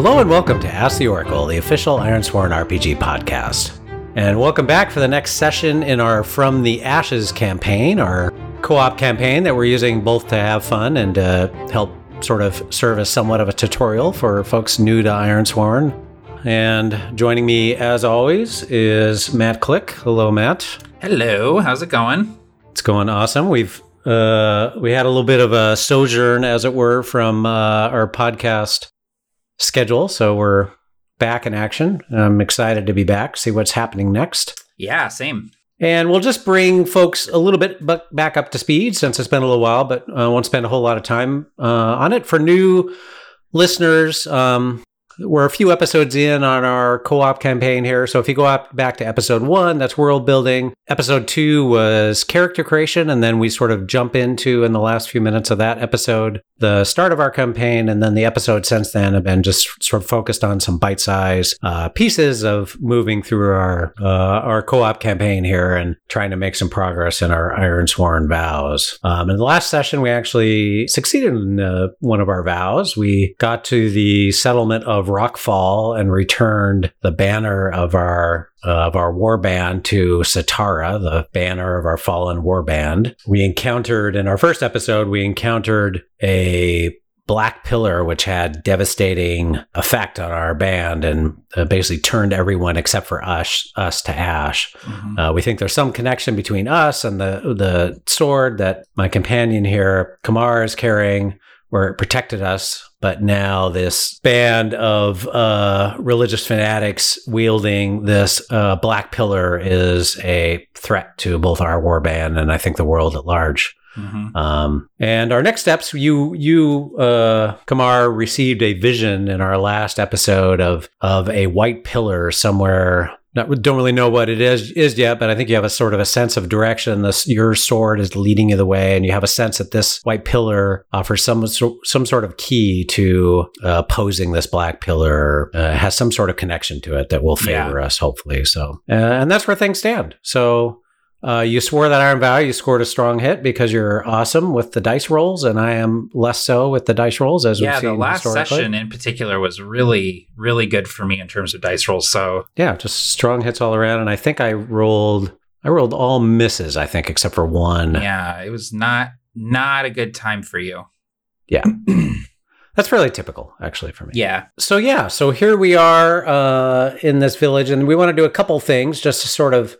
Hello and welcome to Ask the Oracle, the official Ironsworn RPG podcast. And welcome back for the next session in our From the Ashes campaign, our co op campaign that we're using both to have fun and to help sort of serve as somewhat of a tutorial for folks new to Ironsworn. And joining me, as always, is Matt Click. Hello, Matt. Hello, how's it going? It's going awesome. We've uh, we had a little bit of a sojourn, as it were, from uh, our podcast schedule. So we're back in action. I'm excited to be back, see what's happening next. Yeah, same. And we'll just bring folks a little bit back up to speed since it's been a little while, but I uh, won't spend a whole lot of time uh, on it. For new listeners, um, we're a few episodes in on our co-op campaign here. So if you go up back to episode one, that's world building. Episode two was character creation, and then we sort of jump into in the last few minutes of that episode the start of our campaign, and then the episode since then have been just sort of focused on some bite-sized uh, pieces of moving through our uh, our co-op campaign here and trying to make some progress in our Ironsworn vows. Um, in the last session, we actually succeeded in uh, one of our vows. We got to the settlement of Rockfall and returned the banner of our uh, of our war band to Satara, the banner of our fallen war band. We encountered in our first episode, we encountered a black pillar which had devastating effect on our band and uh, basically turned everyone except for us us to ash mm-hmm. uh, we think there's some connection between us and the the sword that my companion here kamar is carrying where it protected us but now this band of uh, religious fanatics wielding this uh, black pillar is a threat to both our war band and I think the world at large. Mm-hmm. Um, and our next steps, you you uh, Kamar received a vision in our last episode of of a white pillar somewhere not, don't really know what it is is yet, but I think you have a sort of a sense of direction. This your sword is leading you the way, and you have a sense that this white pillar offers some some sort of key to uh, posing this black pillar. Uh, has some sort of connection to it that will favor yeah. us, hopefully. So, uh, and that's where things stand. So. Uh, you swore that iron vow. You scored a strong hit because you're awesome with the dice rolls, and I am less so with the dice rolls. As yeah, the last session in particular was really, really good for me in terms of dice rolls. So yeah, just strong hits all around. And I think I rolled, I rolled all misses. I think except for one. Yeah, it was not not a good time for you. Yeah. That's fairly typical, actually, for me. Yeah. So yeah, so here we are uh, in this village, and we want to do a couple things just to sort of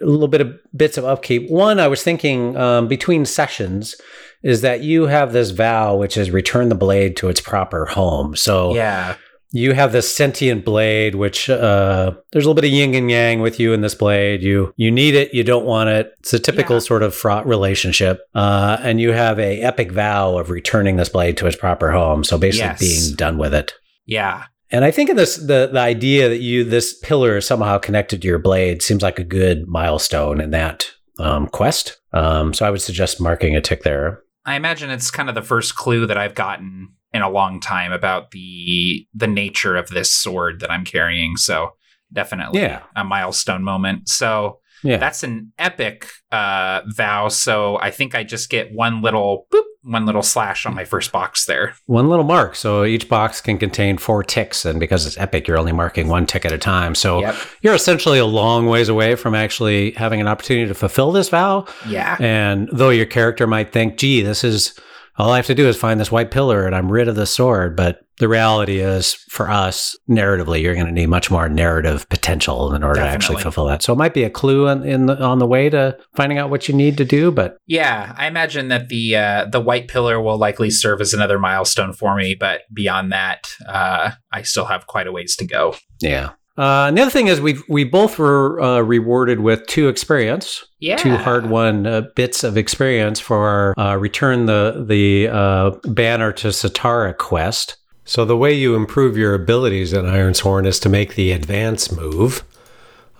a little bit of bits of upkeep. One, I was thinking um, between sessions is that you have this vow, which is return the blade to its proper home. So yeah, you have this sentient blade, which uh, there's a little bit of yin and yang with you in this blade. You you need it, you don't want it. It's a typical yeah. sort of fraught relationship, uh, and you have a epic vow of returning this blade to its proper home. So basically, yes. being done with it. Yeah, and I think in this the the idea that you this pillar is somehow connected to your blade seems like a good milestone in that um, quest. Um, so I would suggest marking a tick there. I imagine it's kind of the first clue that I've gotten in a long time about the the nature of this sword that I'm carrying. So definitely yeah. a milestone moment. So yeah. that's an epic uh, vow. So I think I just get one little boop one little slash on my first box there. One little mark. So each box can contain four ticks. And because it's epic, you're only marking one tick at a time. So yep. you're essentially a long ways away from actually having an opportunity to fulfill this vow. Yeah. And though your character might think, gee, this is all I have to do is find this white pillar and I'm rid of the sword. But the reality is, for us, narratively, you're going to need much more narrative potential in order Definitely. to actually fulfill that. So it might be a clue in, in the, on the way to finding out what you need to do. But yeah, I imagine that the uh, the white pillar will likely serve as another milestone for me. But beyond that, uh, I still have quite a ways to go. Yeah. Uh, and the other thing is we we both were uh, rewarded with two experience, yeah. two hard won uh, bits of experience for our uh, return the the uh, banner to Satara quest. So the way you improve your abilities in Ironsworn is to make the advance move.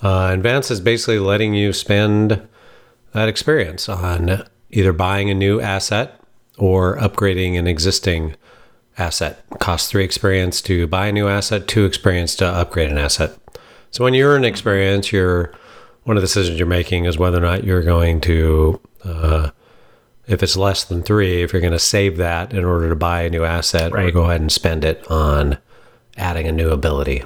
Uh, advance is basically letting you spend that experience on either buying a new asset or upgrading an existing asset. Costs three experience to buy a new asset, two experience to upgrade an asset. So when you're earn experience, you're one of the decisions you're making is whether or not you're going to, uh, if it's less than three, if you're going to save that in order to buy a new asset, right. or go ahead and spend it on adding a new ability.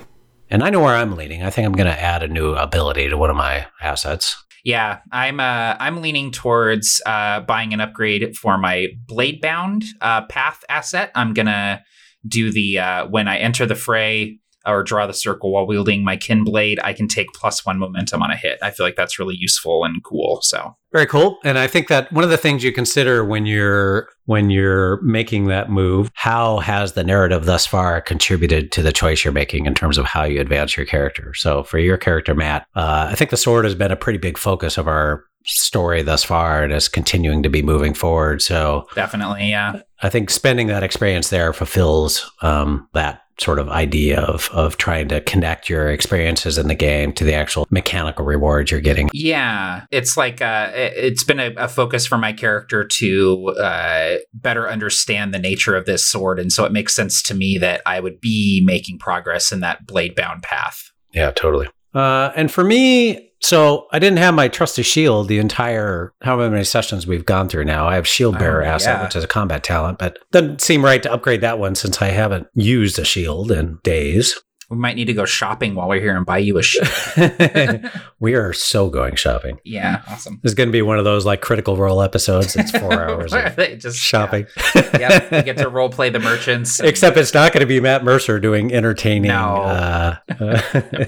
And I know where I'm leaning. I think I'm going to add a new ability to one of my assets. Yeah, I'm uh, I'm leaning towards uh, buying an upgrade for my blade bound uh, path asset. I'm gonna do the uh, when I enter the fray, or draw the circle while wielding my kin blade, I can take plus one momentum on a hit. I feel like that's really useful and cool. So very cool. And I think that one of the things you consider when you're when you're making that move, how has the narrative thus far contributed to the choice you're making in terms of how you advance your character? So for your character, Matt, uh, I think the sword has been a pretty big focus of our story thus far and is continuing to be moving forward. So definitely, yeah. I think spending that experience there fulfills um, that sort of idea of of trying to connect your experiences in the game to the actual mechanical rewards you're getting. Yeah, it's like uh, it's been a, a, focus for my character to uh, better understand the nature of this sword, and so it makes sense to me that I would be making progress in that blade bound path. Yeah, totally. Uh, and for me, so I didn't have my trusty shield the entire however many sessions we've gone through now. I have shield bearer oh, asset, yeah. which is a combat talent, but doesn't seem right to upgrade that one since I haven't used a shield in days. We might need to go shopping while we're here and buy you a shield. we are so going shopping. Yeah, awesome. This is going to be one of those like critical role episodes. It's four hours of just shopping. Yeah, yep, we get to role play the merchants. And... Except it's not going to be Matt Mercer doing entertaining no. uh,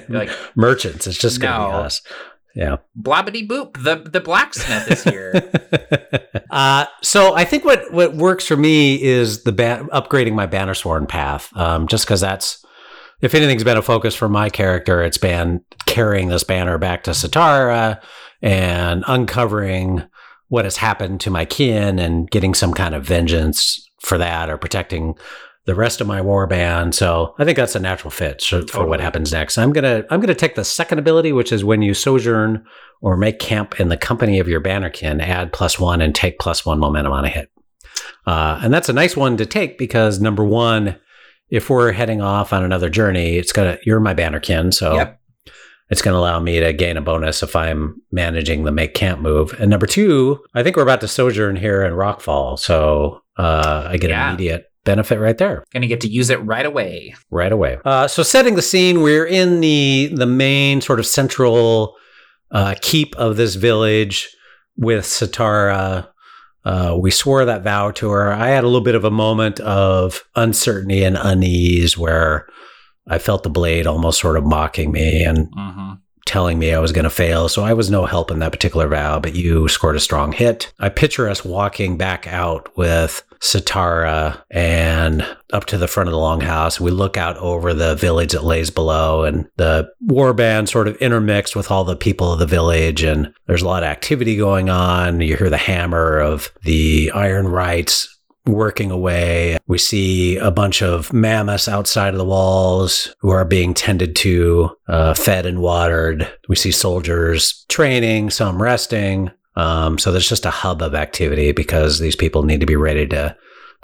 like, merchants. It's just going to no. be us. Yeah. Blobbity boop. The the blacksmith is here. uh, so I think what what works for me is the ba- upgrading my Bannersworn path. Um, just because that's if anything's been a focus for my character, it's been carrying this banner back to Satara and uncovering what has happened to my kin and getting some kind of vengeance for that or protecting the rest of my war band. So I think that's a natural fit for totally. what happens next. I'm gonna I'm gonna take the second ability, which is when you sojourn or make camp in the company of your bannerkin, add plus one and take plus one momentum on a hit. Uh, and that's a nice one to take because number one, if we're heading off on another journey, it's gonna you're my bannerkin, so yep. it's gonna allow me to gain a bonus if I'm managing the make camp move. And number two, I think we're about to sojourn here in Rockfall, so uh, I get yeah. immediate benefit right there. Gonna get to use it right away. Right away. Uh, so setting the scene, we're in the the main sort of central uh, keep of this village with Satara. Uh, we swore that vow to her. I had a little bit of a moment of uncertainty and unease where I felt the blade almost sort of mocking me and mm-hmm. telling me I was going to fail. So I was no help in that particular vow, but you scored a strong hit. I picture us walking back out with Satara and up to the front of the longhouse. We look out over the village that lays below, and the warband sort of intermixed with all the people of the village. And there's a lot of activity going on. You hear the hammer of the iron rights working away. We see a bunch of mammoths outside of the walls who are being tended to, uh, fed and watered. We see soldiers training, some resting. Um, so there's just a hub of activity because these people need to be ready to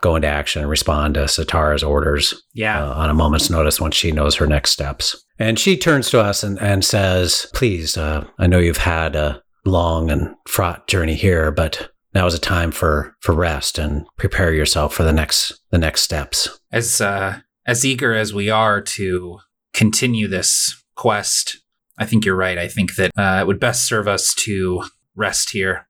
go into action and respond to Satara's orders yeah. Uh, on a moment's notice once she knows her next steps. And she turns to us and, and says, Please, uh, I know you've had a long and fraught journey here, but now is a time for, for rest and prepare yourself for the next the next steps. As uh, as eager as we are to continue this quest, I think you're right. I think that uh, it would best serve us to rest here.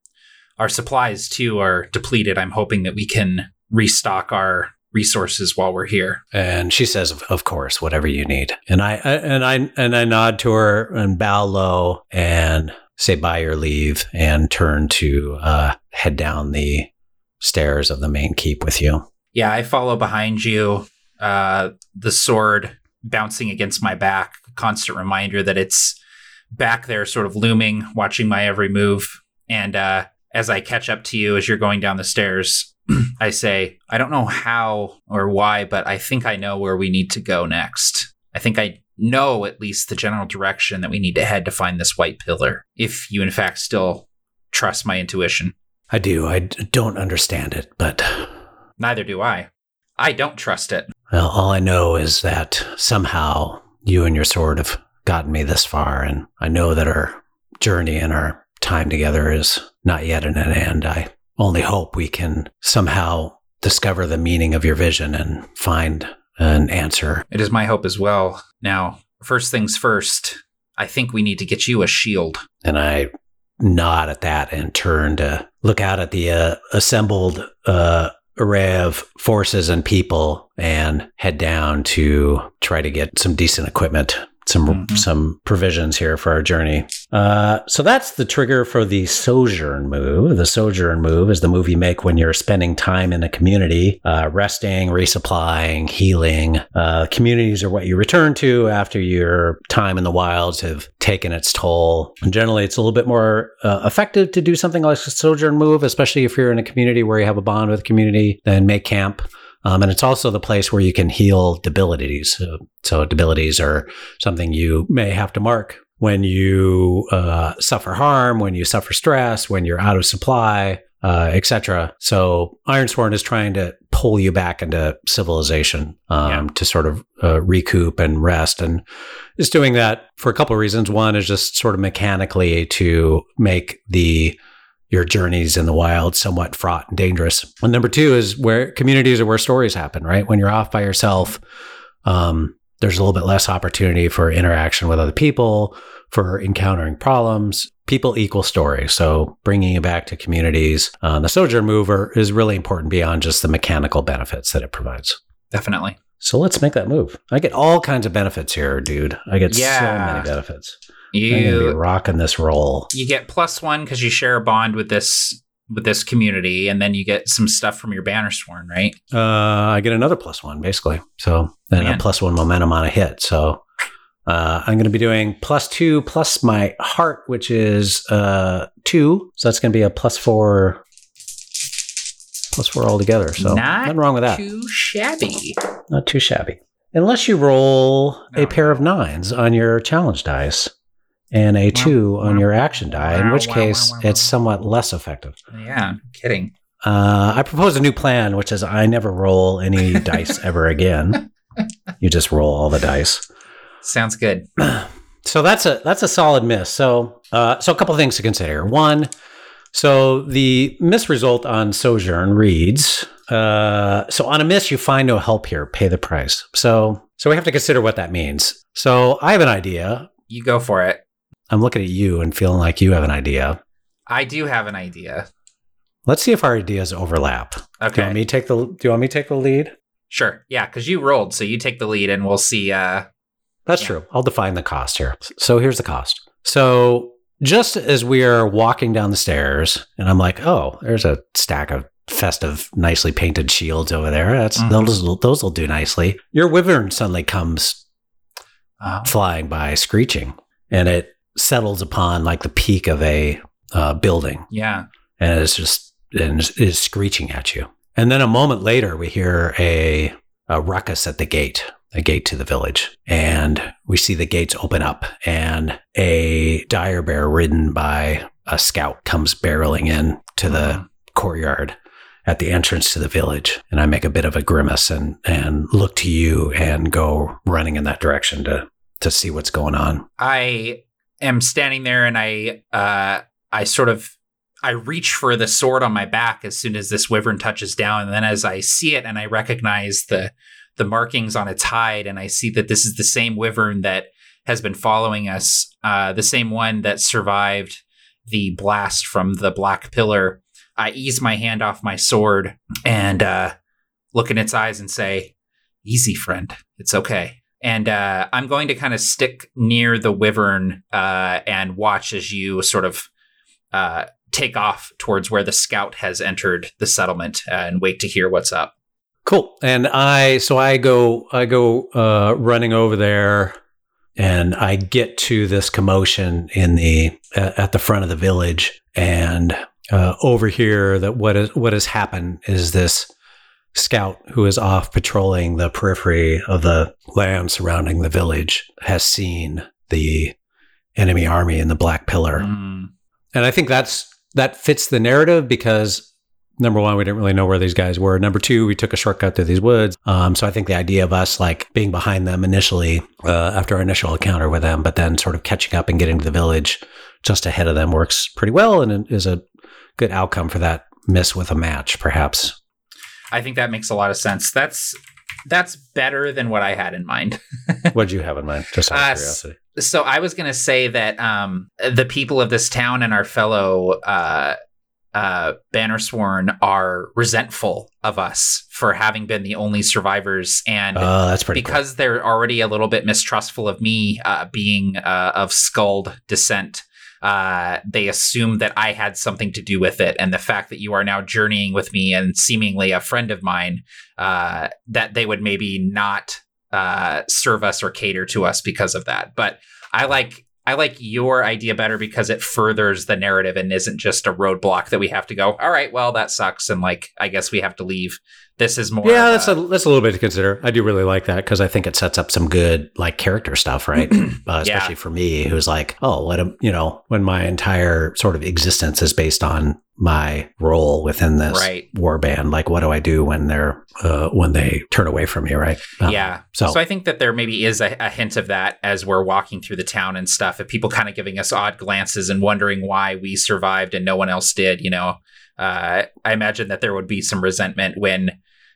Our supplies too are depleted. I'm hoping that we can restock our resources while we're here. And she says, "Of course, whatever you need." And I and I and I nod to her and bow low and say by your leave and turn to uh, head down the stairs of the main keep with you. Yeah, I follow behind you. Uh, the sword bouncing against my back, constant reminder that it's back there, sort of looming, watching my every move. And uh, as I catch up to you as you're going down the stairs, I say, I don't know how or why, but I think I know where we need to go next. I think I know at least the general direction that we need to head to find this white pillar, if you in fact still trust my intuition. I do. I d- don't understand it, but. Neither do I. I don't trust it. Well, all I know is that somehow you and your sword have gotten me this far, and I know that our journey and our time together is not yet at an end. I only hope we can somehow discover the meaning of your vision and find an answer. It is my hope as well. Now, first things first, I think we need to get you a shield. And I nod at that and turn to look out at the uh, assembled uh, array of forces and people and head down to try to get some decent equipment some mm-hmm. some provisions here for our journey. Uh, so that's the trigger for the sojourn move. The sojourn move is the move you make when you're spending time in a community, uh, resting, resupplying, healing. Uh, communities are what you return to after your time in the wilds have taken its toll. And generally, it's a little bit more uh, effective to do something like a sojourn move, especially if you're in a community where you have a bond with the community, than make camp. Um, and it's also the place where you can heal debilities. So, so, debilities are something you may have to mark when you uh, suffer harm, when you suffer stress, when you're out of supply, uh, etc. So Ironsworn is trying to pull you back into civilization um, yeah. to sort of uh, recoup and rest, and is doing that for a couple of reasons. One is just sort of mechanically to make the your journeys in the wild somewhat fraught and dangerous. And number two is where communities are where stories happen, right? When you're off by yourself, um, there's a little bit less opportunity for interaction with other people, for encountering problems. People equal stories. So bringing it back to communities, uh, the Sojourn Mover is really important beyond just the mechanical benefits that it provides. Definitely. So let's make that move. I get all kinds of benefits here, dude. I get yeah. so many benefits. You be rocking this role. You get plus one because you share a bond with this with this community, and then you get some stuff from your Bannersworn, right? Uh, I get another plus one basically. So then Man. a plus one momentum on a hit. So uh, I'm going to be doing plus two plus my heart, which is uh, two. So that's going to be a plus four, plus four altogether. So Not nothing wrong with that. Too shabby. Not too shabby. Unless you roll no. a pair of nines on your challenge dice and a two on your action die, in which case it's somewhat less effective. Yeah, kidding. Uh, I propose a new plan, which is I never roll any dice ever again. You just roll all the dice. Sounds good. So that's a that's a solid miss. So uh, so a couple things to consider. One, so the miss result on Sojourn reads uh, so on a miss you find no help here, pay the price. So so we have to consider what that means. So I have an idea. You go for it. I'm looking at you and feeling like you have an idea. I do have an idea. Let's see if our ideas overlap. Okay. Do you want me take the Do you want me take the lead? Sure. Yeah, because you rolled, so you take the lead, and we'll see. Uh, That's yeah. true. I'll define the cost here. So here's the cost. So just as we are walking down the stairs, and I'm like, oh, there's a stack of festive, nicely painted shields over there. That's mm-hmm. those. Those will do nicely. Your wyvern suddenly comes uh, flying by, screeching, and it settles upon like the peak of a uh, building. Yeah. And it's just and is screeching at you. And then a moment later, we hear a, a ruckus at the gate, a gate to the village. And we see the gates open up and a dire bear ridden by a scout comes barreling in to the mm-hmm. courtyard at the entrance to the village. And I make a bit of a grimace and, and look to you and go running in that direction to, to see what's going on. I am standing there and I uh, I sort of I reach for the sword on my back as soon as this wyvern touches down, and then as I see it and I recognize the the markings on its hide, and I see that this is the same wyvern that has been following us, uh, the same one that survived the blast from the black pillar. I ease my hand off my sword and uh, look in its eyes and say, "Easy, friend. It's okay." and uh, I'm going to kind of stick near the wyvern uh, and watch as you sort of uh, take off towards where the scout has entered the settlement uh, and wait to hear what's up. Cool. And I so I go I go uh, running over there and I get to this commotion in the at the front of the village and uh, over here that what is what has happened is this scout who is off patrolling the periphery of the land surrounding the village has seen the enemy army in the Black Pillar. Mm. And I think that's that fits the narrative because number one, we didn't really know where these guys were. Number two, we took a shortcut through these woods. Um, so I think the idea of us like being behind them initially uh, after our initial encounter with them, but then sort of catching up and getting to the village just ahead of them works pretty well and is a good outcome for that miss with a match, perhaps. I think that makes a lot of sense. That's that's better than what I had in mind. What'd you have in mind? Just out of Uh, curiosity. so I was going to say that um, the people of this town and our fellow uh, uh, Bannersworn are resentful of us for having been the only survivors, and Oh, that's pretty because they're already a little bit mistrustful of me uh, being uh, of Skuld descent. Uh, they assume that I had something to do with it, and the fact that you are now journeying with me and seemingly a friend of mine, uh, that they would maybe not uh, serve us or cater to us because of that. But I like I like your idea better because it furthers the narrative and isn't just a roadblock that we have to go. All right, well that sucks, and like I guess we have to leave. This is more. yeah, that's a that's a little bit to consider. I do really like that because I think it sets up some good like character stuff, right? uh, especially for me, who's like, oh, what a you know, when my entire sort of existence is based on my role within this Right. war band. Like, what do I do when they're uh, when they turn away from me, right? Um, yeah. so- So, I think that there maybe is a, a hint of that as we're walking through the town and stuff. If people kind of giving us odd glances and wondering why we survived and no one else did, you know, uh, I imagine that there would be some resentment when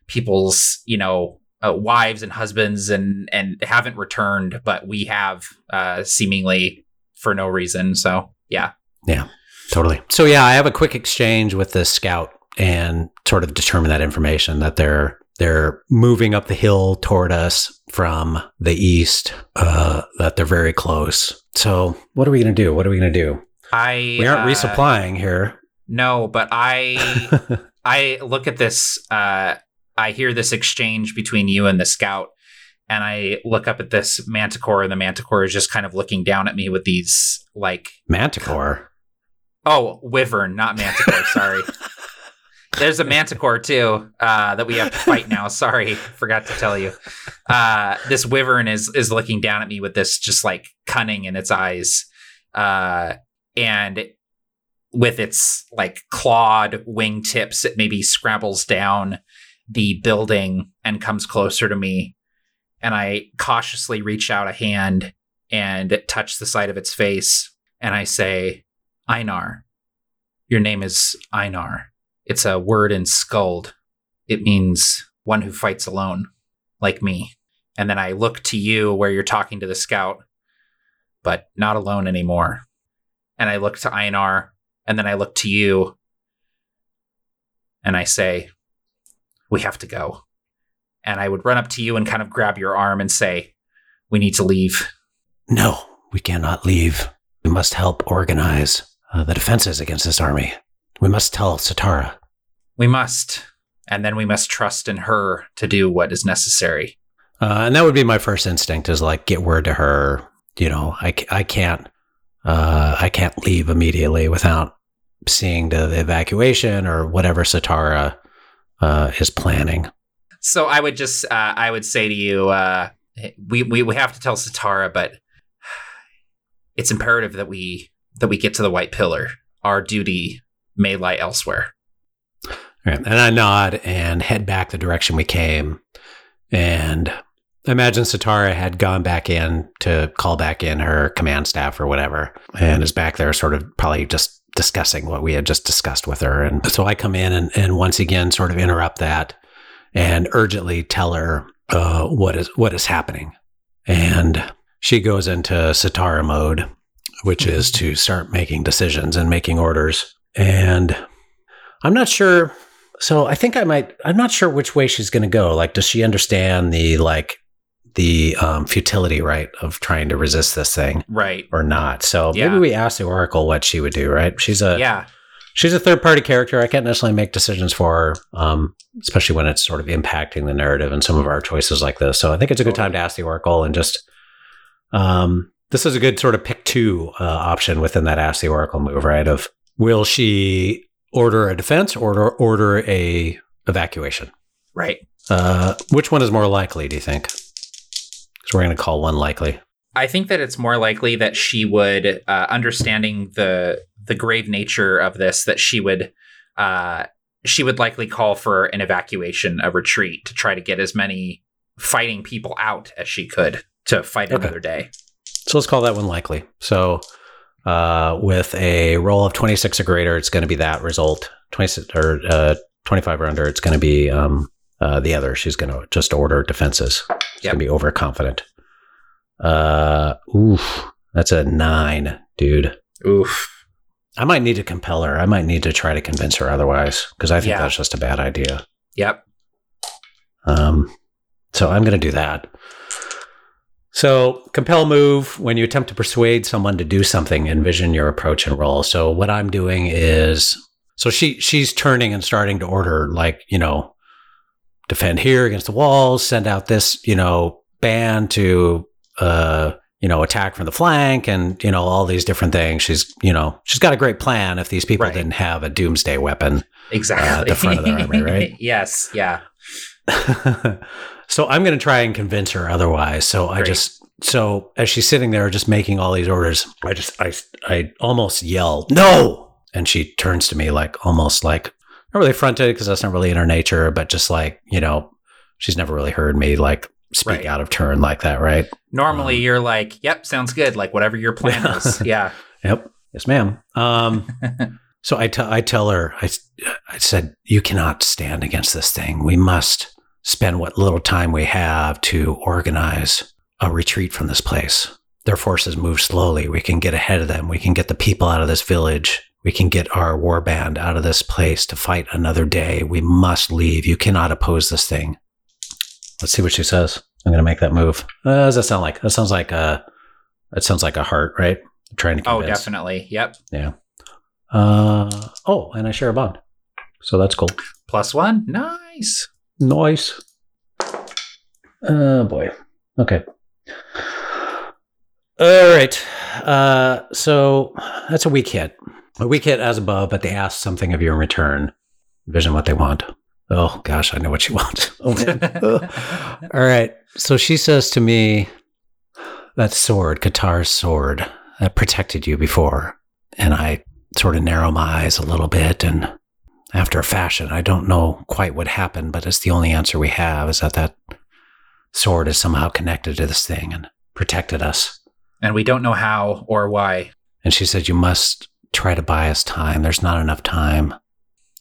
people's, you know, uh, wives and husbands and and haven't returned, but we have uh, seemingly for no reason. So yeah, yeah, Totally. So yeah, I have a quick exchange with the scout and sort of determine that information that they're they're moving up the hill toward us from the east. Uh, that they're very close. So what are we going to do? What are we going to do? I We aren't uh, resupplying here. No, but I I look at this. Uh, I hear this exchange between you and the scout, and I look up at this manticore, and the manticore is just kind of looking down at me with these like, Manticore. oh, wyvern, not manticore. sorry. There's a manticore too uh, that we have to fight now. Sorry, forgot to tell you. Uh, this wyvern is is looking down at me with this just like cunning in its eyes, uh, and with its like clawed wingtips, it maybe scrabbles down the building and comes closer to me. And I cautiously reach out a hand and touch the side of its face. And I say, Einar, your name is Einar. It's a word in Skuld. It means one who fights alone, like me. And then I look to you where you're talking to the scout, but not alone anymore. And I look to Einar, and then I look to you, and I say, We have to go. And I would run up to you and kind of grab your arm and say, We need to leave. No, we cannot leave. We must help organize uh, the defenses against this army. We must tell Satara. We must. And then we must trust in her to do what is necessary. Uh, and that would be my first instinct is like get word to her. You know, I, I can't uh, I can't leave immediately without seeing to the evacuation or whatever Satara uh, is planning. So I would just, uh, I would say to you, uh, we, we we have to tell Satara, but it's imperative that we that we get to the White Pillar. Our duty may lie elsewhere. Right. And I nod and head back the direction we came. And I imagine Satara had gone back in to call back in her command staff or whatever, and is back there sort of probably just discussing what we had just discussed with her. And so I come in and, and once again sort of interrupt that and urgently tell her uh, what is what is happening. And she goes into Satara mode, which is to start making decisions and making orders. And I'm not sure. So I think I might. I'm not sure which way she's going to go. Like, does she understand the like the um, futility, right, of trying to resist this thing Right. or not? So Yeah. maybe we ask the Oracle what she would do. Right? She's a yeah. she's a third party character. I can't necessarily make decisions for her, um, especially when it's sort of impacting the narrative and some of our choices like this. So I think it's a good time to ask the Oracle and just. Um, this is a good sort of pick two uh, option within that ask the Oracle move, right? Of will she order a defense or order a evacuation? Right. Uh, which one is more likely? Do you think? Because we're going to call one likely. I think that it's more likely that she would, uh, understanding the the grave nature of this, that she would uh, she would likely call for an evacuation, a retreat, to try to get as many fighting people out as she could to fight Okay. another day. So let's call that one likely. So uh, with a roll of 26 or greater, it's going to be that result. 26 or uh, 25 or under, it's going to be um, Uh, the other, she's going to just order defenses. She's Yep. going to be overconfident. Uh, oof, that's a nine, dude. Oof. I might need to compel her. I might need to try to convince her otherwise because I think Yeah. that's just a bad idea. Yep. Um, so I'm going to do that. So compel move when you attempt to persuade someone to do something, envision your approach and roll. So what I'm doing is so she she's turning and starting to order like, you know, defend here against the walls, send out this, you know, band to uh, you know, attack from the flank and, you know, all these different things. She's, you know, she's got a great plan if these people Right. didn't have a doomsday weapon. Exactly. at the front of their army, right? yes. Yeah. so I'm going to try and convince her otherwise. So I just so as she's sitting there just making all these orders, I just I I almost yell no, and she turns to me like almost like not really fronted because that's not really in her nature, but just like you know she's never really heard me like speak Right. out of turn like that, right? Normally Um, you're like, yep, sounds good. Like whatever your plan Yeah. is. Yeah. Yep. Yes, ma'am. Um, so I tell I tell her I I said you cannot stand against this thing. We must spend what little time we have to organize a retreat from this place. Their forces move slowly. We can get ahead of them. We can get the people out of this village. We can get our war band out of this place to fight another day. We must leave. You cannot oppose this thing. Let's see what she says. I'm going to make that move. Uh, does that sound like? That sounds like a. That sounds like a heart, right? trying to oh, definitely. Yep. Yeah. Uh, oh, and I share a bond. So that's cool. Plus one. Nice. Nice. Oh, boy. Okay. All right. Uh, so that's a weak hit. A weak hit as above, but they ask something of you in return. Envision what they want. Oh, gosh, I know what she wants. Oh, man. All right. So she says to me, that sword, Kamar's sword, that protected you before. And I sort of narrow my eyes a little bit. And after a fashion, I don't know quite what happened, but it's the only answer we have is that that sword is somehow connected to this thing and protected us. and we don't know how or why. And she said, You must try to buy us time. There's not enough time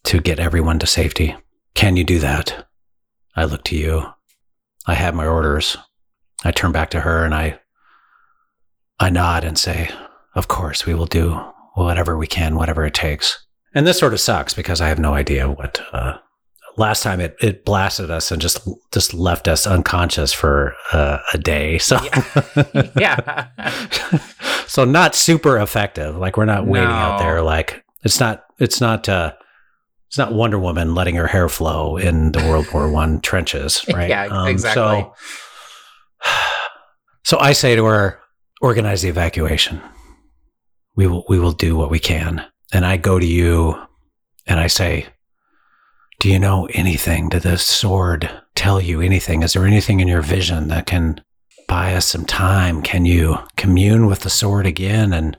to get everyone to safety. Can you do that? I look to you. I have my orders. I turn back to her and I I nod and say, Of course, we will do whatever we can, whatever it takes. And this sort of sucks because I have no idea what uh last time it, it blasted us and just just left us unconscious for uh, a day. So yeah. so not super effective. Like we're not waiting out there. Like it's not. It's not. uh It's not Wonder Woman letting her hair flow in the World War One trenches, right? Yeah, Um, exactly. So, so I say to her, organize the evacuation. We will. We will do what we can. And I go to you, and I say, Do you know anything? Did the sword tell you anything? Is there anything in your vision that can buy us some time? Can you commune with the sword again and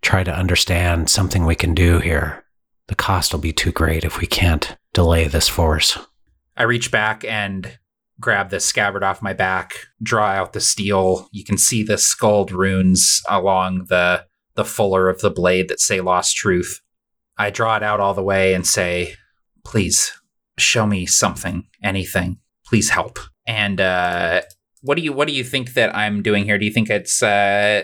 try to understand something we can do here? The cost will be too great if we can't delay this force. I reach back and grab the scabbard off my back, draw out the steel. You can see the Skuld runes along the the fuller of the blade that say lost truth. I draw it out all the way and say, "Please show me something, anything. Please help." And uh, what do you what do you think that I'm doing here? Do you think it's uh,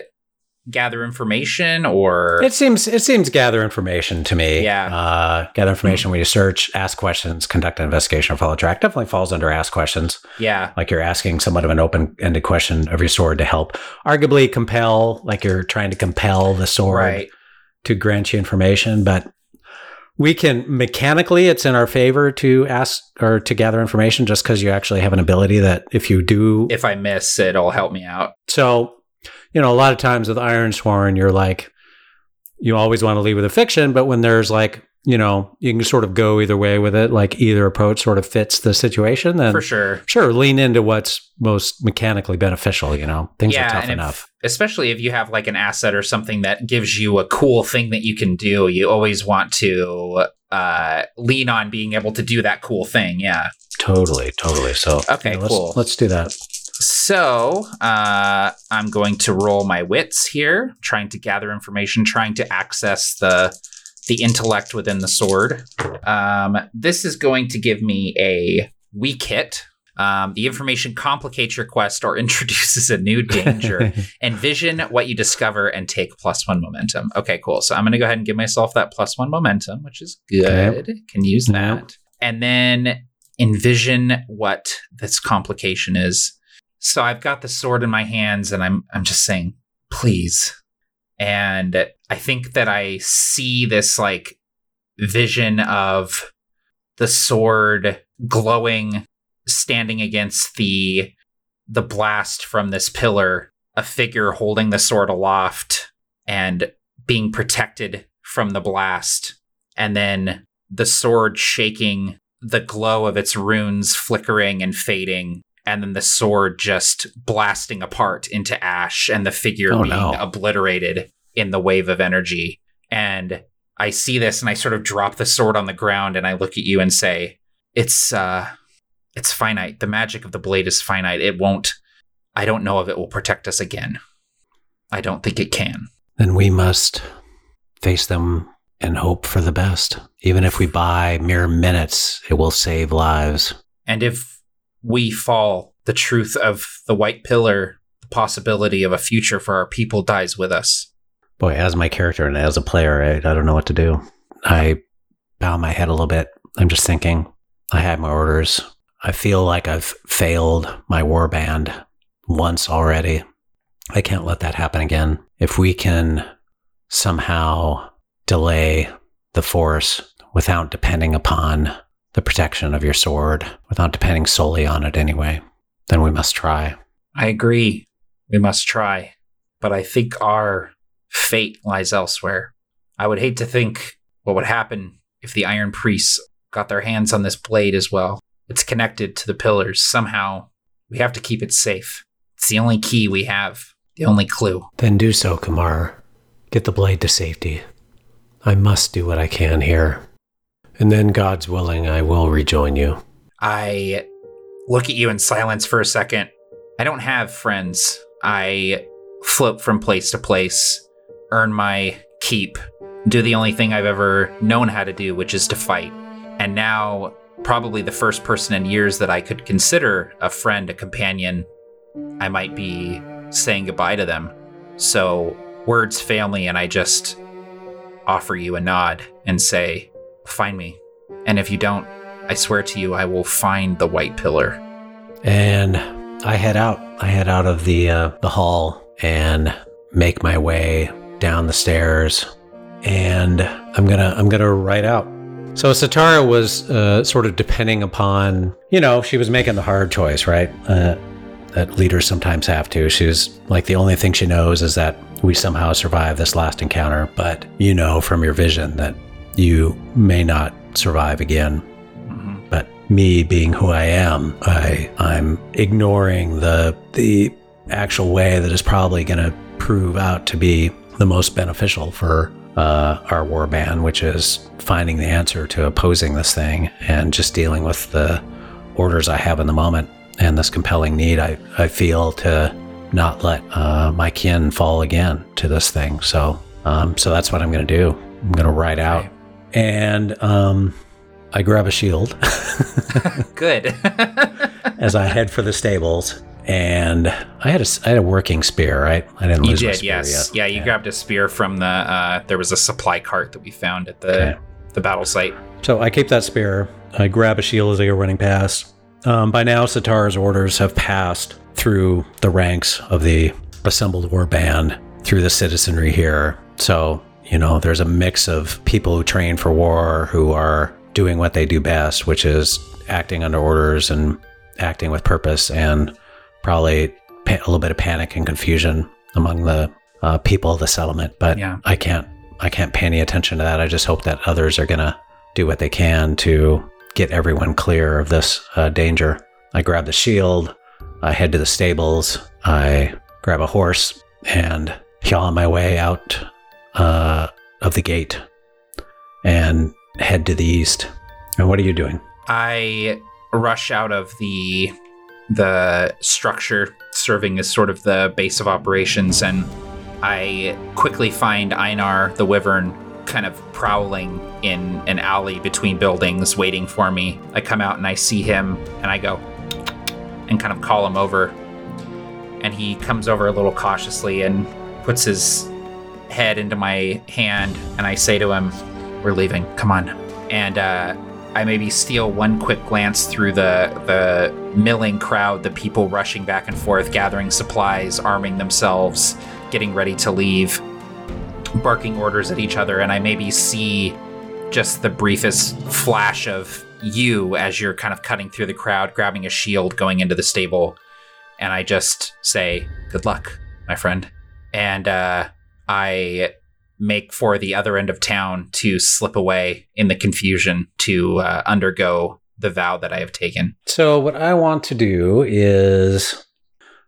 gather information or It seems it seems gather information to me. Yeah. Uh, gather information when you search, ask questions, conduct an investigation, or follow track. Definitely falls under ask questions. yeah Like you're asking somewhat of an open ended question of your sword to help. Arguably compel, like you're trying to compel the sword right to grant you information, but we can mechanically it's in our favor to ask or to gather information just because you actually have an ability that if you do if I miss it'll help me out. so you know a lot of times with Ironsworn you're like you always want to leave with a fiction but when there's like you know you can sort of go either way with it like either approach sort of fits the situation then For sure. sure lean into what's most mechanically beneficial you know things Yeah, are tough and if- enough especially if you have like an asset or something that gives you a cool thing that you can do you always want to uh lean on being able to do that cool thing yeah totally totally so Okay, let's, cool. let's do that so uh i'm going to roll my wits here trying to gather information trying to access the the intellect within the sword um this is going to give me a weak hit. Um, the information complicates your quest or introduces a new danger. Envision what you discover and take plus one momentum. Okay, cool. So I'm going to go ahead and give myself that plus one momentum, which is good. Okay. Can use that. And then envision what this complication is. So I've got the sword in my hands and I'm I'm just saying, please. And I think that I see this like vision of the sword glowing standing against the the blast from this pillar a figure holding the sword aloft and being protected from the blast and then the sword shaking the glow of its runes flickering and fading and then the sword just blasting apart into ash and the figure Oh, being no. obliterated in the wave of energy and I see this and I sort of drop the sword on the ground and I look at you and say, "It's uh it's finite. The magic of the blade is finite. It won't I don't know if it will protect us again. I don't think it can." Then we must face them and hope for the best. Even if we buy mere minutes, it will save lives. And if we fall, the truth of the white pillar, the possibility of a future for our people dies with us. Boy, as my character and as a player, I, I don't know what to do. I bow my head a little bit. I'm just thinking, I had my orders. I feel like I've failed my war band once already. I can't let that happen again. If we can somehow delay the force without depending upon the protection of your sword, without depending solely on it anyway, then we must try. I agree. We must try. But I think our fate lies elsewhere. I would hate to think what would happen if the Iron Priests got their hands on this blade as well. It's connected to the pillars somehow. We have to keep it safe. It's the only key we have, the only clue. Then do so, Kamar. Get the blade to safety. I must do what I can here. And then, God's willing, I will rejoin you. I look at you in silence for a second. I don't have friends. I float from place to place, earn my keep, do the only thing I've ever known how to do, which is to fight. And now, probably the first person in years that I could consider a friend, a companion, I might be saying goodbye to them. So words fail me, and I just offer you a nod and say, Find me. And if you don't, I swear to you, I will find the white pillar. And I head out. I head out of the uh, the hall and make my way down the stairs. And I'm gonna I'm gonna write out. So Satara was uh, sort of depending upon, you know, she was making the hard choice, right? Uh, that leaders sometimes have to. She was like the only thing she knows is that we somehow survive this last encounter, but you know from your vision that you may not survive again Mhm. but me being who I am, I I'm ignoring the the actual way that is probably going to prove out to be the most beneficial for uh, our war band, which is finding the answer to opposing this thing and just dealing with the orders I have in the moment and this compelling need I, I feel to not let uh, my kin fall again to this thing. So um, so that's what I'm going to do. I'm going to ride out and um, I grab a shield. Good. as I head for the stables. And I had a, I had a working spear, right? I didn't you lose my spear yes. yet. Yeah, you grabbed a spear from the. Uh, there was a supply cart that we found at the Okay. the battle site. So I keep that spear. I grab a shield as I go running past. Um, by now, Satara's orders have passed through the ranks of the assembled war band, through the citizenry here. So, you know, there's a mix of people who train for war who are doing what they do best, which is acting under orders and acting with purpose, and probably pa- a little bit of panic and confusion among the uh, people of the settlement. But Yeah. I can't, I can't pay any attention to that. I just hope that others are gonna do what they can to get everyone clear of this uh, danger. I grab the shield. I head to the stables. I grab a horse and yaw my way out uh, of the gate and head to the east. And what are you doing? I rush out of the the structure serving as sort of the base of operations and I quickly find Einar the Wyvern kind of prowling in an alley between buildings, waiting for me. I come out and I see him, and I go and kind of call him over. And he comes over a little cautiously and puts his head into my hand, and I say to him, "We're leaving. Come on." And uh, I maybe steal one quick glance through the the milling crowd, the people rushing back and forth, gathering supplies, arming themselves, getting ready to leave, barking orders at each other, and I maybe see just the briefest flash of you as you're kind of cutting through the crowd, grabbing a shield, going into the stable, and I just say, "Good luck, my friend," and uh, I make for the other end of town to slip away in the confusion to uh, undergo the vow that I have taken. So, what I want to do is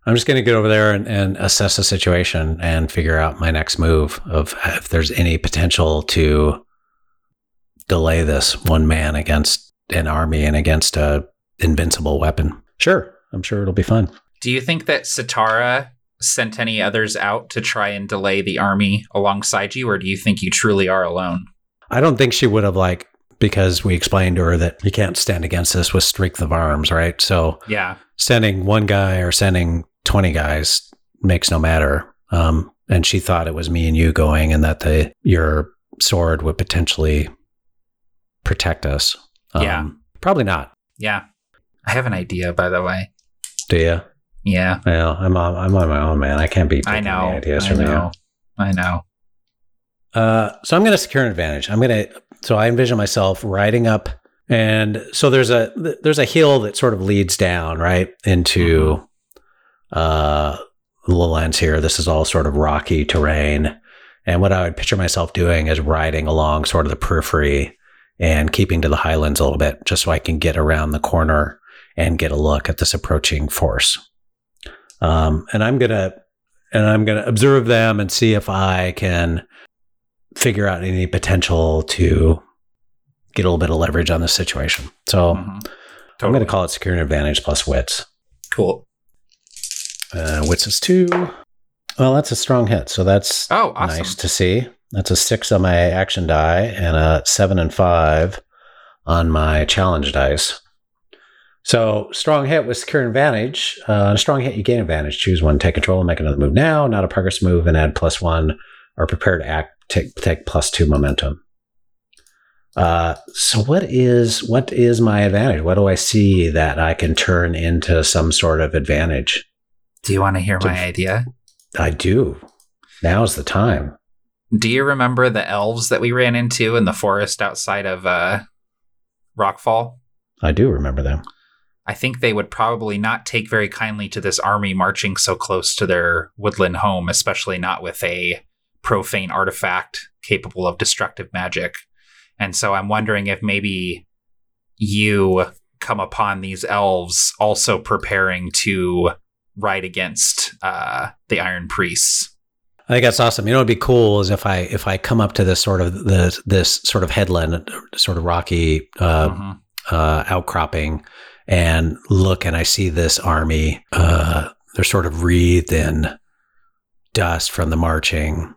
I'm just going to get over there and, and, assess the situation and figure out my next move of if there's any potential to delay this one man against an army and against a invincible weapon. Sure, I'm sure it'll be fun. Do you think that Satara sent any others out to try and delay the army alongside you, or do you think you truly are alone? I don't think she would have like because we explained to her that you can't stand against this with strength of arms, right? So yeah, sending one guy or sending twenty guys makes no matter. Um, and she thought it was me and you going, and that the your sword would potentially protect us. Um, yeah, probably not. Yeah, I have an idea, by the way. Do you? Yeah. Well, I'm on, I'm on my own, man. I can't be. I know. Ideas I from know. You. I know. Uh, so I'm going to secure an advantage. I'm going to. So I envision myself riding up, and so there's a there's a hill that sort of leads down right into mm-hmm. uh the lands here. This is all sort of rocky terrain, and what I would picture myself doing is riding along sort of the periphery and keeping to the highlands a little bit, just so I can get around the corner and get a look at this approaching force. Um, and I'm gonna and I'm gonna observe them and see if I can figure out any potential to get a little bit of leverage on this situation. So mm-hmm. totally. I'm going to call it security advantage plus wits. Cool. Uh, wits is two. Well, that's a strong hit. So that's oh, awesome. nice to see. That's a six on my action die and a seven and five on my challenge dice. So strong hit with secure advantage. Uh, a strong hit, you gain advantage. Choose one, take control, and make another move now. Not a progress move, and add plus one or prepare to act. Take take plus two momentum. Uh, so what is what is my advantage? What do I see that I can turn into some sort of advantage? Do you want to hear my idea? I do. Now's the time. Do you remember the elves that we ran into in the forest outside of uh, Rockfall? I do remember them. I think they would probably not take very kindly to this army marching so close to their woodland home, especially not with a profane artifact capable of destructive magic. And so I'm wondering if maybe you come upon these elves also preparing to ride against uh, the Iron Priests. I think that's awesome. You know, it'd be cool is if I if I come up to this sort of this this sort of headland, sort of rocky uh, mm-hmm. uh, outcropping, and look and I see this army. Uh, they're sort of wreathed in dust from the marching.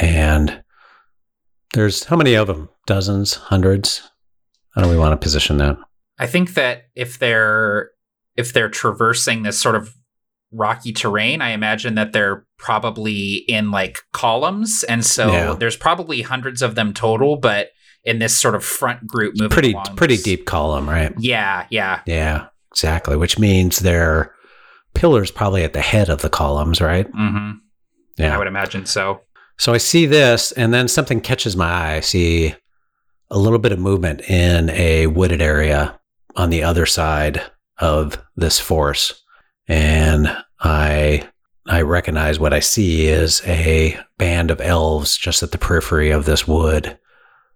And there's how many of them? Dozens, hundreds? How do we want to position that? I think that if they're if they're traversing this sort of rocky terrain, I imagine that they're probably in like columns, and so yeah. there's probably hundreds of them total. But in this sort of front group moving pretty pretty this. deep column, right? Yeah, yeah, yeah, exactly. Which means they're pillars probably at the head of the columns, right? Mm-hmm. Yeah, I would imagine so. So I see this, and then something catches my eye. I see a little bit of movement in a wooded area on the other side of this force, and I I recognize what I see is a band of elves just at the periphery of this wood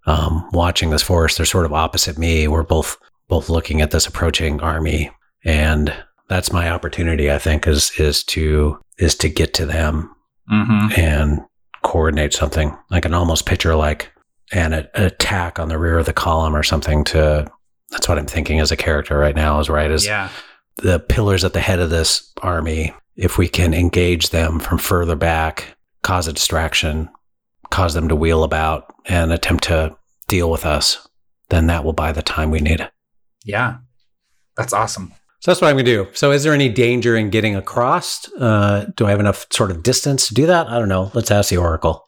um, watching this forest. They're sort of opposite me. We're both both looking at this approaching army, and that's my opportunity. I think is is to is to get to them mm-hmm. and coordinate something. I can almost picture like an, an attack on the rear of the column or something. To that's what I'm thinking as a character right now. Is right as yeah. the pillars at the head of this army. If we can engage them from further back, cause a distraction, cause them to wheel about and attempt to deal with us, then that will buy the time we need. Yeah. That's awesome. So that's what I'm going to do. So, is there any danger in getting across? Uh, do I have enough sort of distance to do that? I don't know. Let's ask the Oracle.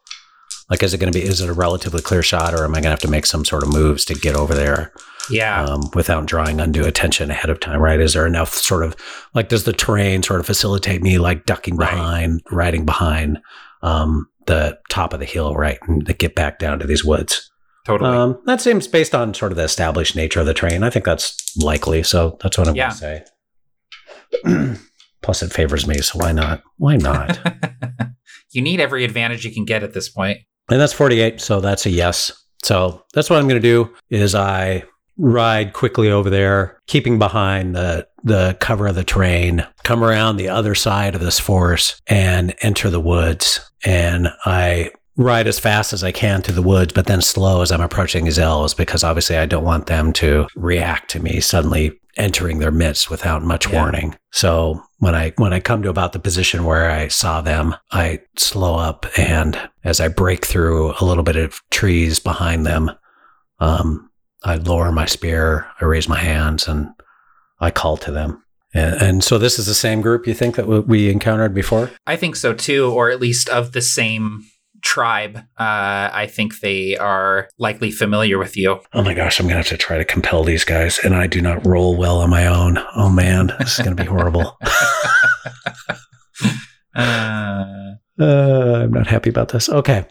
Like, is it going to be, is it a relatively clear shot or am I going to have to make some sort of moves to get over there Yeah. um, without drawing undue attention ahead of time, right? Is there enough sort of, like, does the terrain sort of facilitate me, like, ducking Right. behind, riding behind um, the top of the hill, right? And to get back down to these woods? totally. Um, that seems based on sort of the established nature of the train. I think that's likely. So that's what I'm Yeah. going to say. Plus, it favors me, so why not? Why not? you need every advantage you can get at this point. and that's 48, so that's a yes. So that's what I'm going to do. Is I ride quickly over there, keeping behind the the cover of the terrain, come around the other side of this forest, and enter the woods. And I ride as fast as I can through the woods, but then slow as I'm approaching these elves because obviously I don't want them to react to me suddenly entering their midst without much Yeah. warning. So when I when I come to about the position where I saw them, I slow up and as I break through a little bit of trees behind them, um, I lower my spear, I raise my hands, and I call to them. And, and so this is the same group you think that we encountered before? I think so too, or at least of the same tribe. Uh, I think they are likely familiar with you. Oh my gosh, I'm gonna have to try to compel these guys, and I do not roll well on my own. Oh man, this is gonna be horrible. Uh, Uh, I'm not happy about this. Okay.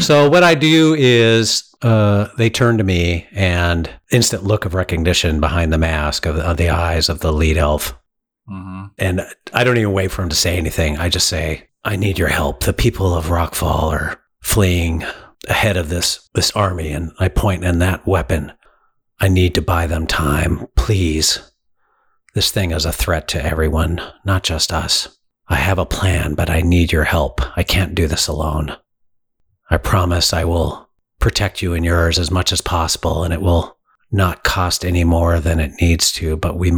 So what I do is uh, they turn to me and instant look of recognition behind the mask of, of the eyes of the lead elf. Mhm. And I don't even wait for him to say anything. I just say, I need your help. The people of Rockfall are fleeing ahead of this, this army. And I point in that weapon. I need to buy them time. Please. This thing is a threat to everyone, not just us. I have a plan, but I need your help. I can't do this alone. I promise I will protect you and yours as much as possible, and it will not cost any more than it needs to, but we,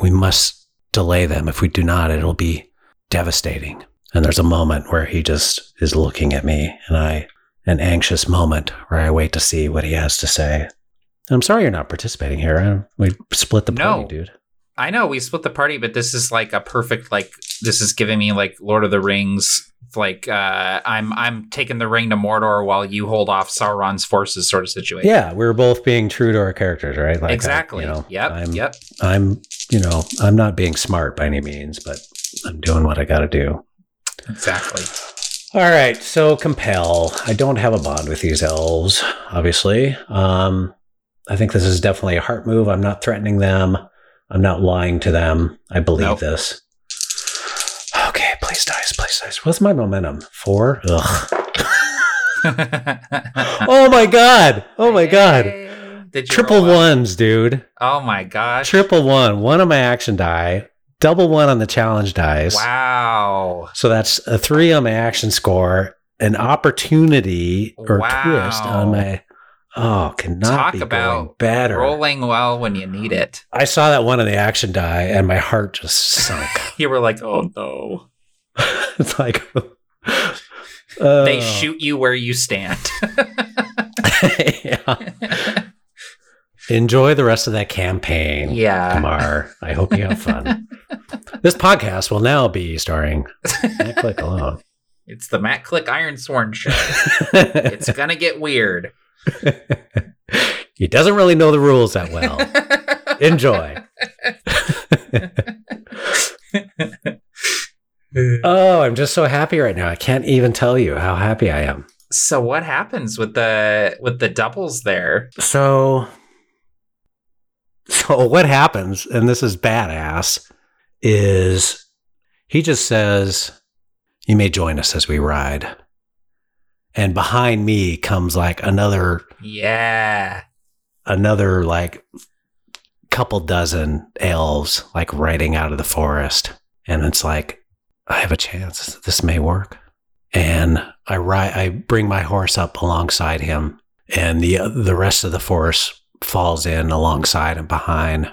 we must delay them. If we do not, it'll be devastating. And there's a moment where he just is looking at me, and I, an anxious moment where I wait to see what he has to say. I'm sorry you're not participating here. Um, we split the party, No. dude. I know we split the party, but this is like a perfect like this is giving me like Lord of the Rings. Like uh, I'm I'm taking the ring to Mordor while you hold off Sauron's forces, sort of situation. Yeah, we are both being true to our characters, right? Like I- exactly. you know, yep. I'm, yep. I'm, you know, I'm not being smart by any means, but I'm doing what I got to do. Exactly. All right, so compel. I don't have a bond with these elves, obviously. Um, I think this is definitely a heart move. I'm not threatening them. I'm not lying to them. I believe Nope. this. Okay, please dice, please dice. What's my momentum? Four. Ugh. Oh my god. Oh my god. Did Triple roll well? ones, dude. Oh my gosh. Triple one. One on my action die. Double one on the challenge dice. Wow. So that's a three on my action score, an opportunity or Wow. twist on my. Oh, cannot Talk be going about better. Rolling well when you need it. I saw that one on the action die, and my heart just sunk. You were like, oh no. it's like They oh. shoot you where you stand. yeah. Enjoy the rest of that campaign. yeah. Kamar. I hope you have fun. this podcast will now be starring Matt Click alone. It's the Matt Click Ironsworn show. It's gonna get weird. he doesn't really know the rules that well. Enjoy. Mm. oh, I'm just so happy right now. I can't even tell you how happy I am. so what happens with the with the doubles there? So, so what happens, and this is badass, is he just says, "You may join us as we ride." And behind me comes like another Yeah. another like couple dozen elves like riding out of the forest and it's like i have a chance. This may work. And i ride i bring my horse up alongside him and the the rest of the force falls in alongside and behind.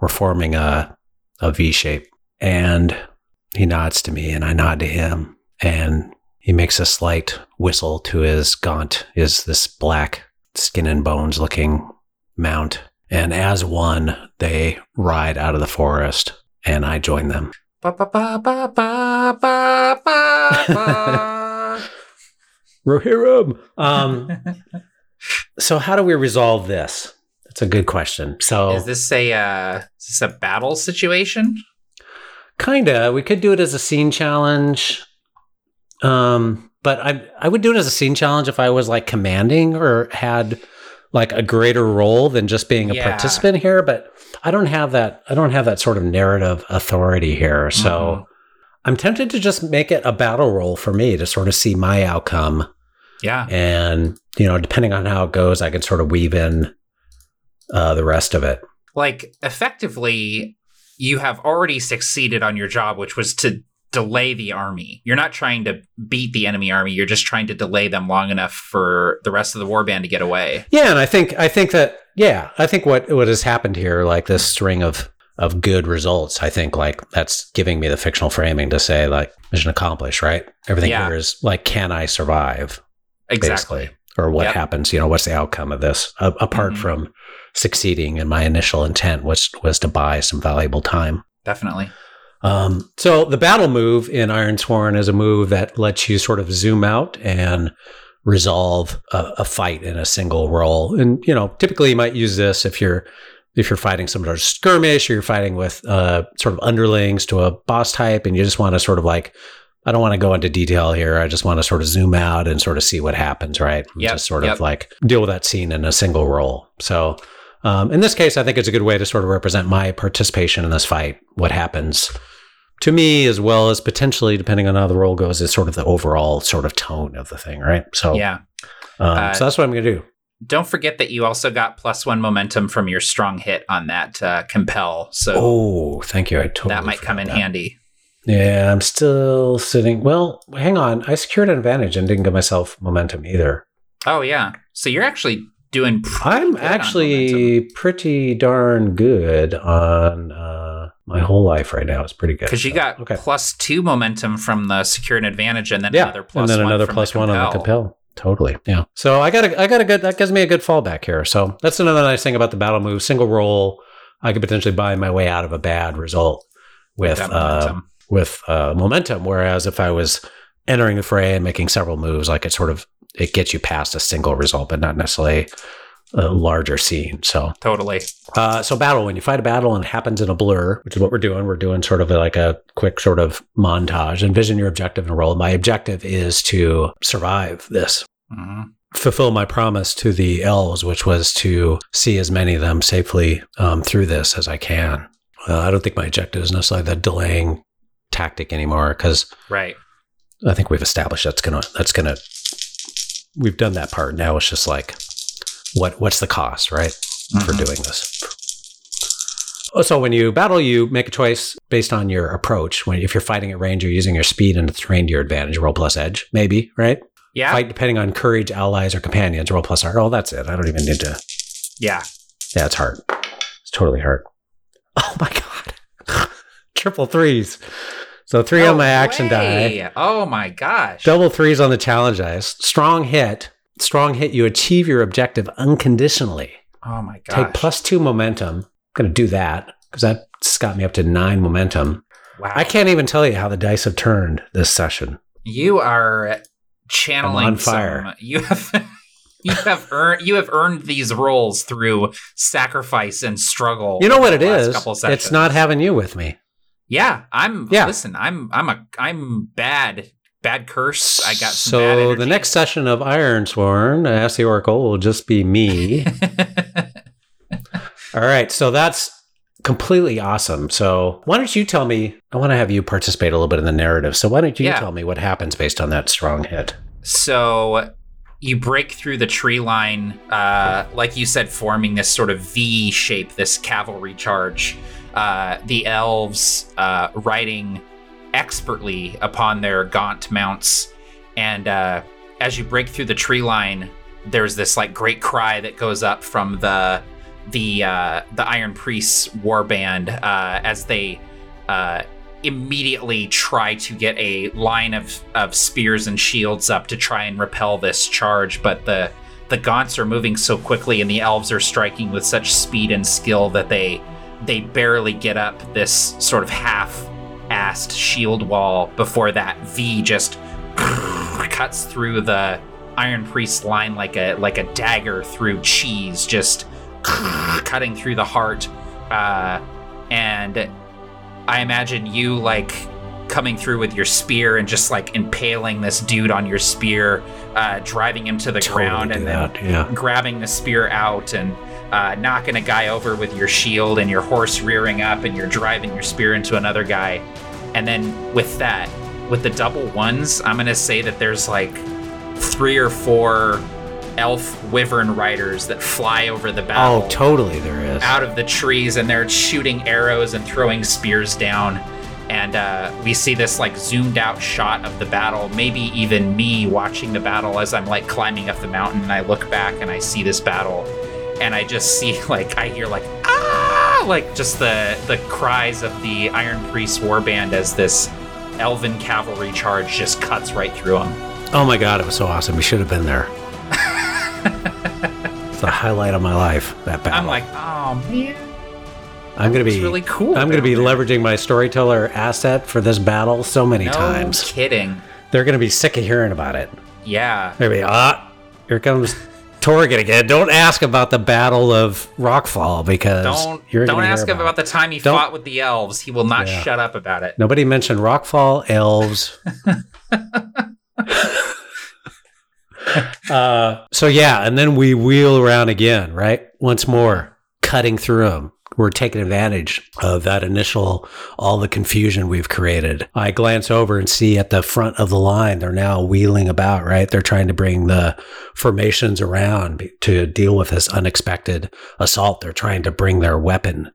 We're forming a a v shape. And he nods to me and i nod to him. And he makes a slight whistle to his gaunt, is this black skin and bones looking mount. And as one, they ride out of the forest, and I join them. Ba, ba, ba, ba, ba, ba, ba, ba. Rohirrim. Um, so how do we resolve this? That's a good question. So Is this a uh, is this a battle situation? kinda, we could do it as a scene challenge. Um, but I I would do it as a scene challenge if I was like commanding or had like a greater role than just being a Yeah. participant here. But I don't have that. I don't have that sort of narrative authority here. So. Mhm. I'm tempted to just make it a battle roll for me to sort of see my outcome. yeah, And, you know, depending on how it goes, I can sort of weave in uh, the rest of it. like effectively, you have already succeeded on your job, which was to delay the army. You're not trying to beat the enemy army. You're just trying to delay them long enough for the rest of the warband to get away. Yeah. And I think, I think that, yeah, I think what, what has happened here, like this string of, of good results, I think like that's giving me the fictional framing to say like mission accomplished, right? Everything Yeah. here is like, can I survive? Exactly. Basically. Or what Yep. happens, you know, what's the outcome of this? A- apart Mhm. from succeeding in my initial intent, which was to buy some valuable time. Definitely. Um, so the battle move in Ironsworn is a move that lets you sort of zoom out and resolve a, a fight in a single roll. And you know, typically you might use this if you're if you're fighting some sort of skirmish or you're fighting with uh, sort of underlings to a boss type, and you just want to sort of like. I don't want to go into detail here. I just want to sort of zoom out and sort of see what happens, right? Yep, Just sort yep. of like deal with that scene in a single roll. So, um, in this case, I think it's a good way to sort of represent my participation in this fight. What happens to me, as well as potentially, depending on how the roll goes, is sort of the overall sort of tone of the thing, right? So, Yeah. um, Uh, so that's what I'm going to do. Don't forget that you also got plus one momentum from your strong hit on that uh, compel. So Oh, thank you. I totally that might come in that. handy. Yeah, I'm still sitting. Well, hang on. I secured an advantage and didn't give myself momentum either. Oh yeah. So you're actually doing. pretty I'm actually pretty darn good on uh, my whole life right now. is pretty good. because you So, got okay. plus two momentum from the secure an advantage, and then yeah, another plus and then one another from plus the one on the compel. Totally. Yeah. So I got a, I got a good. That gives me a good fallback here. So that's another nice thing about the battle move. Single roll. I could potentially buy my way out of a bad result with uh, momentum. with uh, momentum. Whereas if I was entering the fray and making several moves, like it sort of it gets you past a single result, but not necessarily a larger scene. So totally. uh, so battle when you fight a battle and it happens in a blur, which is what we're doing. We're doing sort of like a quick sort of montage. Envision your objective and roll. My objective is to survive this. Mhm. Fulfill my promise to the elves, which was to see as many of them safely um, through this as I can. Uh, I don't think my objective is necessarily the delaying tactic anymore because Right. I think we've established that's gonna that's gonna we've done that part. Now it's just like what what's the cost, right? for Mhm. doing this. So when you battle, you make a choice based on your approach. When if you're fighting at range, you're using your speed and the terrain to your advantage. Roll plus edge, maybe right? Yeah. Fight depending on courage, allies, or companions. Roll plus heart. Oh, that's it. I don't even need to. Yeah. Yeah, it's hard. It's totally hard. Oh my god, triple threes. So three on my action die. Oh my gosh. Double threes on the challenge dice. Strong hit. Strong hit. You achieve your objective unconditionally. Oh my god! Take plus two momentum. I'm going to do that because that's got me up to nine momentum. wow. I can't even tell you how the dice have turned this session. You are channeling I'm on fire. some- you have you have earned you have earned these rolls through sacrifice and struggle. You know what it is? It's not having you with me. Yeah, I'm. Yeah. Listen, I'm. I'm a. I'm bad. Bad curse. I got some so bad the next session of Ironsworn, Ask the Oracle, will just be me. All right, so that's completely awesome. So why don't you tell me? I want to have you participate a little bit in the narrative. So why don't you Yeah. tell me what happens based on that strong hit? So you break through the tree line, uh, like you said, forming this sort of V shape, this cavalry charge. Uh, the elves uh, riding expertly upon their gaunt mounts, and uh, as you break through the tree line, there's this like great cry that goes up from the the uh, the Iron Priests war band uh, as they uh, immediately try to get a line of, of spears and shields up to try and repel this charge, but the the gaunts are moving so quickly and the elves are striking with such speed and skill that they they barely get up this sort of half assed shield wall before that V just cuts through the Iron Priest line like a like a dagger through cheese, just cutting through the heart. Uh, and I imagine you like coming through with your spear and just like impaling this dude on your spear, uh, driving him to the Totally ground, and then yeah. grabbing the spear out and uh, knocking a guy over with your shield, and your horse rearing up, and you're driving your spear into another guy. And then with that, with the double ones, I'm gonna say that there's like three or four elf wyvern riders that fly over the battle Oh, totally. There is. out of the trees and they're shooting arrows and throwing spears down. And uh, we see this like zoomed out shot of the battle, maybe even me watching the battle as I'm like climbing up the mountain. And I look back and I see this battle, and I just see like I hear like ah, like just the the cries of the Iron Priest warband as this elven cavalry charge just cuts right through them. Oh my god, it was so awesome. We should have been there. it's the highlight of my life. That battle. I'm like, oh man, I'm gonna be really cool. I'm gonna be there." leveraging my storyteller asset for this battle so many no times. kidding. They're gonna be sick of hearing about it. Yeah. They're gonna be ah, here comes Torgan again. Don't ask about the Battle of Rockfall because Don't don't ask him about the time he Don't- fought with the elves. He will not Yeah. shut up about it. Nobody mentioned Rockfall, elves. uh, so yeah, and then we wheel around again, right? Once more, cutting through them. We're taking advantage of that initial, all the confusion we've created. I glance over and see at the front of the line, they're now wheeling about, right? They're trying to bring the formations around to deal with this unexpected assault. They're trying to bring their weapon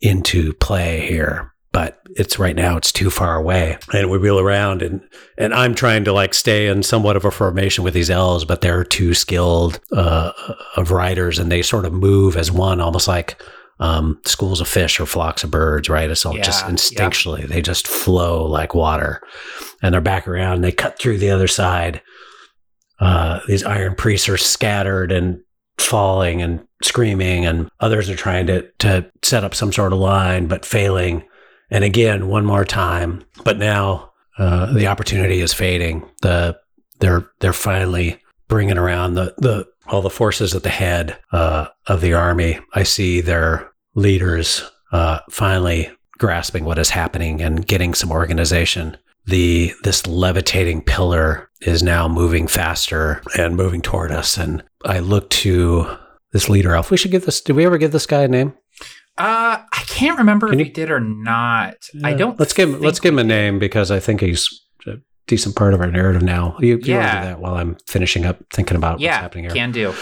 into play here but it's right now it's too far away and we wheel around and and i'm trying to like stay in somewhat of a formation with these elves but they're too skilled uh, of riders and they sort of move as one almost like um, schools of fish or flocks of birds right? It's all just Yeah, instinctually they just flow like water. And they're back around and they cut through the other side. Uh, these iron priests are scattered and falling and screaming and others are trying to to set up some sort of line but failing. And again one more time. But now uh, the opportunity is fading. The they're they're finally bringing around the the all the forces at the head uh, of the army. I see their leaders uh, finally grasping what is happening and getting some organization the this levitating pillar is now moving faster and moving toward us and i look to this leader elf we should give this did we ever give this guy a name Uh, I can't remember Can if you- we did or not. I Uh, don't. let's give him let's give him a name because i think he's a decent part of our narrative now you, you Yeah. do that while i'm finishing up thinking about what's Yeah, happening here can do.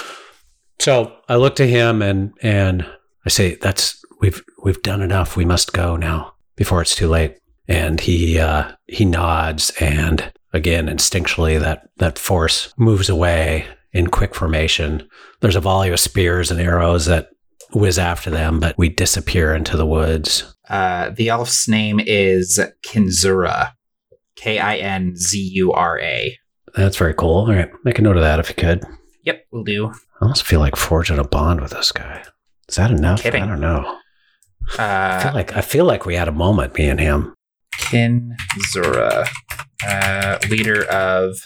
so i look to him and and i say that's we've we've done enough. We must go now before it's too late. And he uh he nods and again instinctually that that force moves away in quick formation. There's a volley of spears and arrows that whiz after them but we disappear into the woods. Uh, the elf's name is Kinzura. K I N Z U R A. that's very cool. All right. Make a note of that if you could. Yep, we'll do. i almost feel like forging a bond with this guy is that enough Kidding. i don't know i feel Uh, like i feel like we had a moment me and him Kinzura, uh, leader of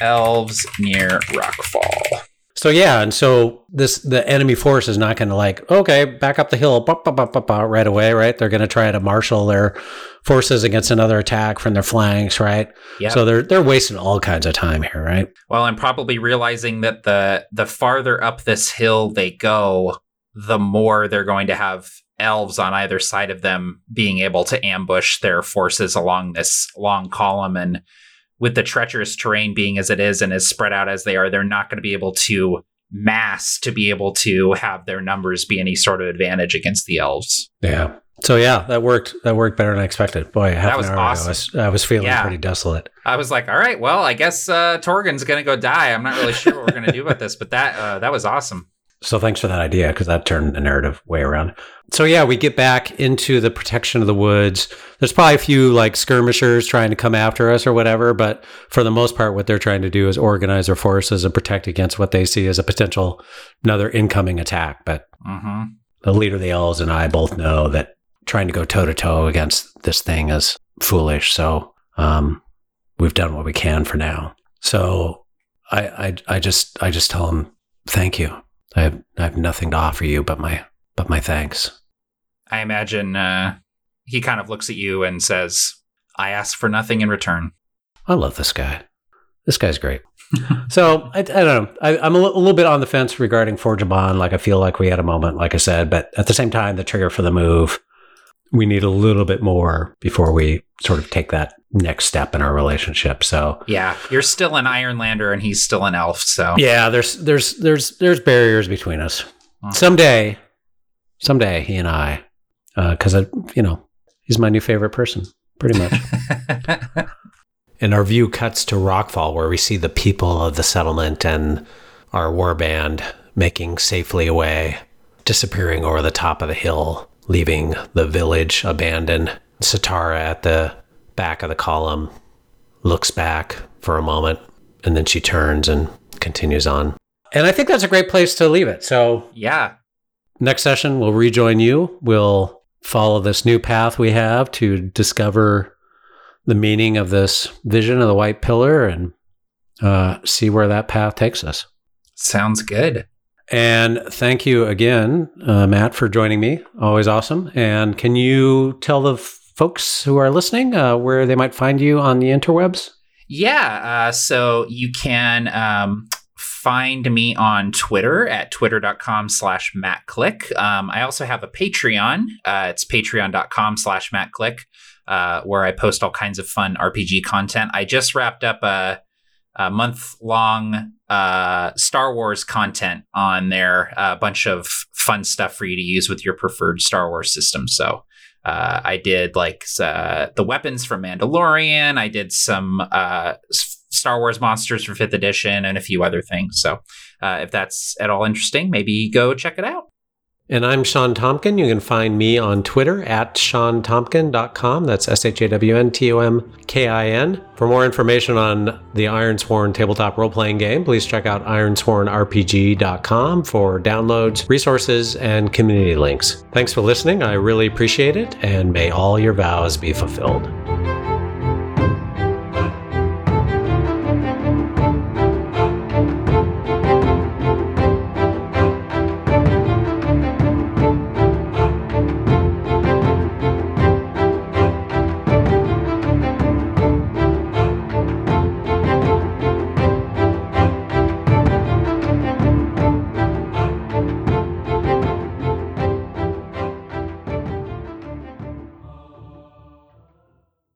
elves near Rockfall. So yeah, and so this the enemy force is not going to like okay back up the hill bop, bop, bop, right away, right? They're going to try to marshal their forces against another attack from their flanks, right? Yep. So they're they're wasting all kinds of time here, right? Well, I'm probably realizing that the the farther up this hill they go, the more they're going to have elves on either side of them being able to ambush their forces along this long column and with the treacherous terrain being as it is and as spread out as they are, they're not going to be able to mass to be able to have their numbers be any sort of advantage against the elves. Yeah. So yeah, that worked. That worked better than I expected. Boy, half That was an hour ago, awesome. I was I was feeling Yeah. pretty desolate. I was like, all right, well, I guess uh, to go die. I'm not really sure what we're going to do about this, but that uh, that was awesome. So thanks for that idea because that turned the narrative way around. So yeah, we get back into the protection of the woods. There's probably a few like skirmishers trying to come after us or whatever, but for the most part, what they're trying to do is organize their forces and protect against what they see as a potential another incoming attack. But Mm-hmm. the leader of the elves and I both know that trying to go toe to toe against this thing is foolish. So um, we've done what we can for now. So I, I I just I just tell him thank you. I have I have nothing to offer you but my but my thanks. I imagine uh, he kind of looks at you and says, "I ask for nothing in return." I love this guy. This guy's great. so I, I don't know. I, I'm a a little bit on the fence regarding Forge a Bond. Like I feel like we had a moment, like I said, but at the same time, the trigger for the move, we need a little bit more before we sort of take that next step in our relationship. So Yeah, you're still an Ironlander and he's still an elf. So yeah, there's there's there's there's barriers between us. Someday, someday, he and I, uh, because I, you know, he's my new favorite person, pretty much. And our view cuts to Rockfall, where we see the people of the settlement and our warband making safely away, disappearing over the top of the hill, leaving the village abandoned. Satara at the back of the column looks back for a moment, and then she turns and continues on. And I think that's a great place to leave it. So yeah, next session we'll rejoin you we'll follow this new path we have to discover the meaning of this vision of the white pillar and uh, see where that path takes us sounds good. And thank you again uh, matt for joining me always awesome and can you tell the folks who are listening uh, where they might find you on the interwebs Yeah, uh, so you can um, find me on Twitter at twitter.com slash mattclick. Um, I also have a Patreon. Uh, it's patreon.com slash mattclick, uh, where I post all kinds of fun RPG content. I just wrapped up a, a month long uh, Star Wars content on there, a bunch of fun stuff for you to use with your preferred Star Wars system. So uh, I did like uh, the weapons from Mandalorian. I did some uh, Star Wars monsters for fifth edition and a few other things. So uh, if that's at all interesting, maybe go check it out. And I'm Shawn Tomkin. You can find me on Twitter at ShawnTomkin.com. That's S H A W N T O M K I N. For more information on the Ironsworn tabletop role playing game, please check out IronswornRPG.com for downloads, resources, and community links. Thanks for listening. I really appreciate it, and may all your vows be fulfilled.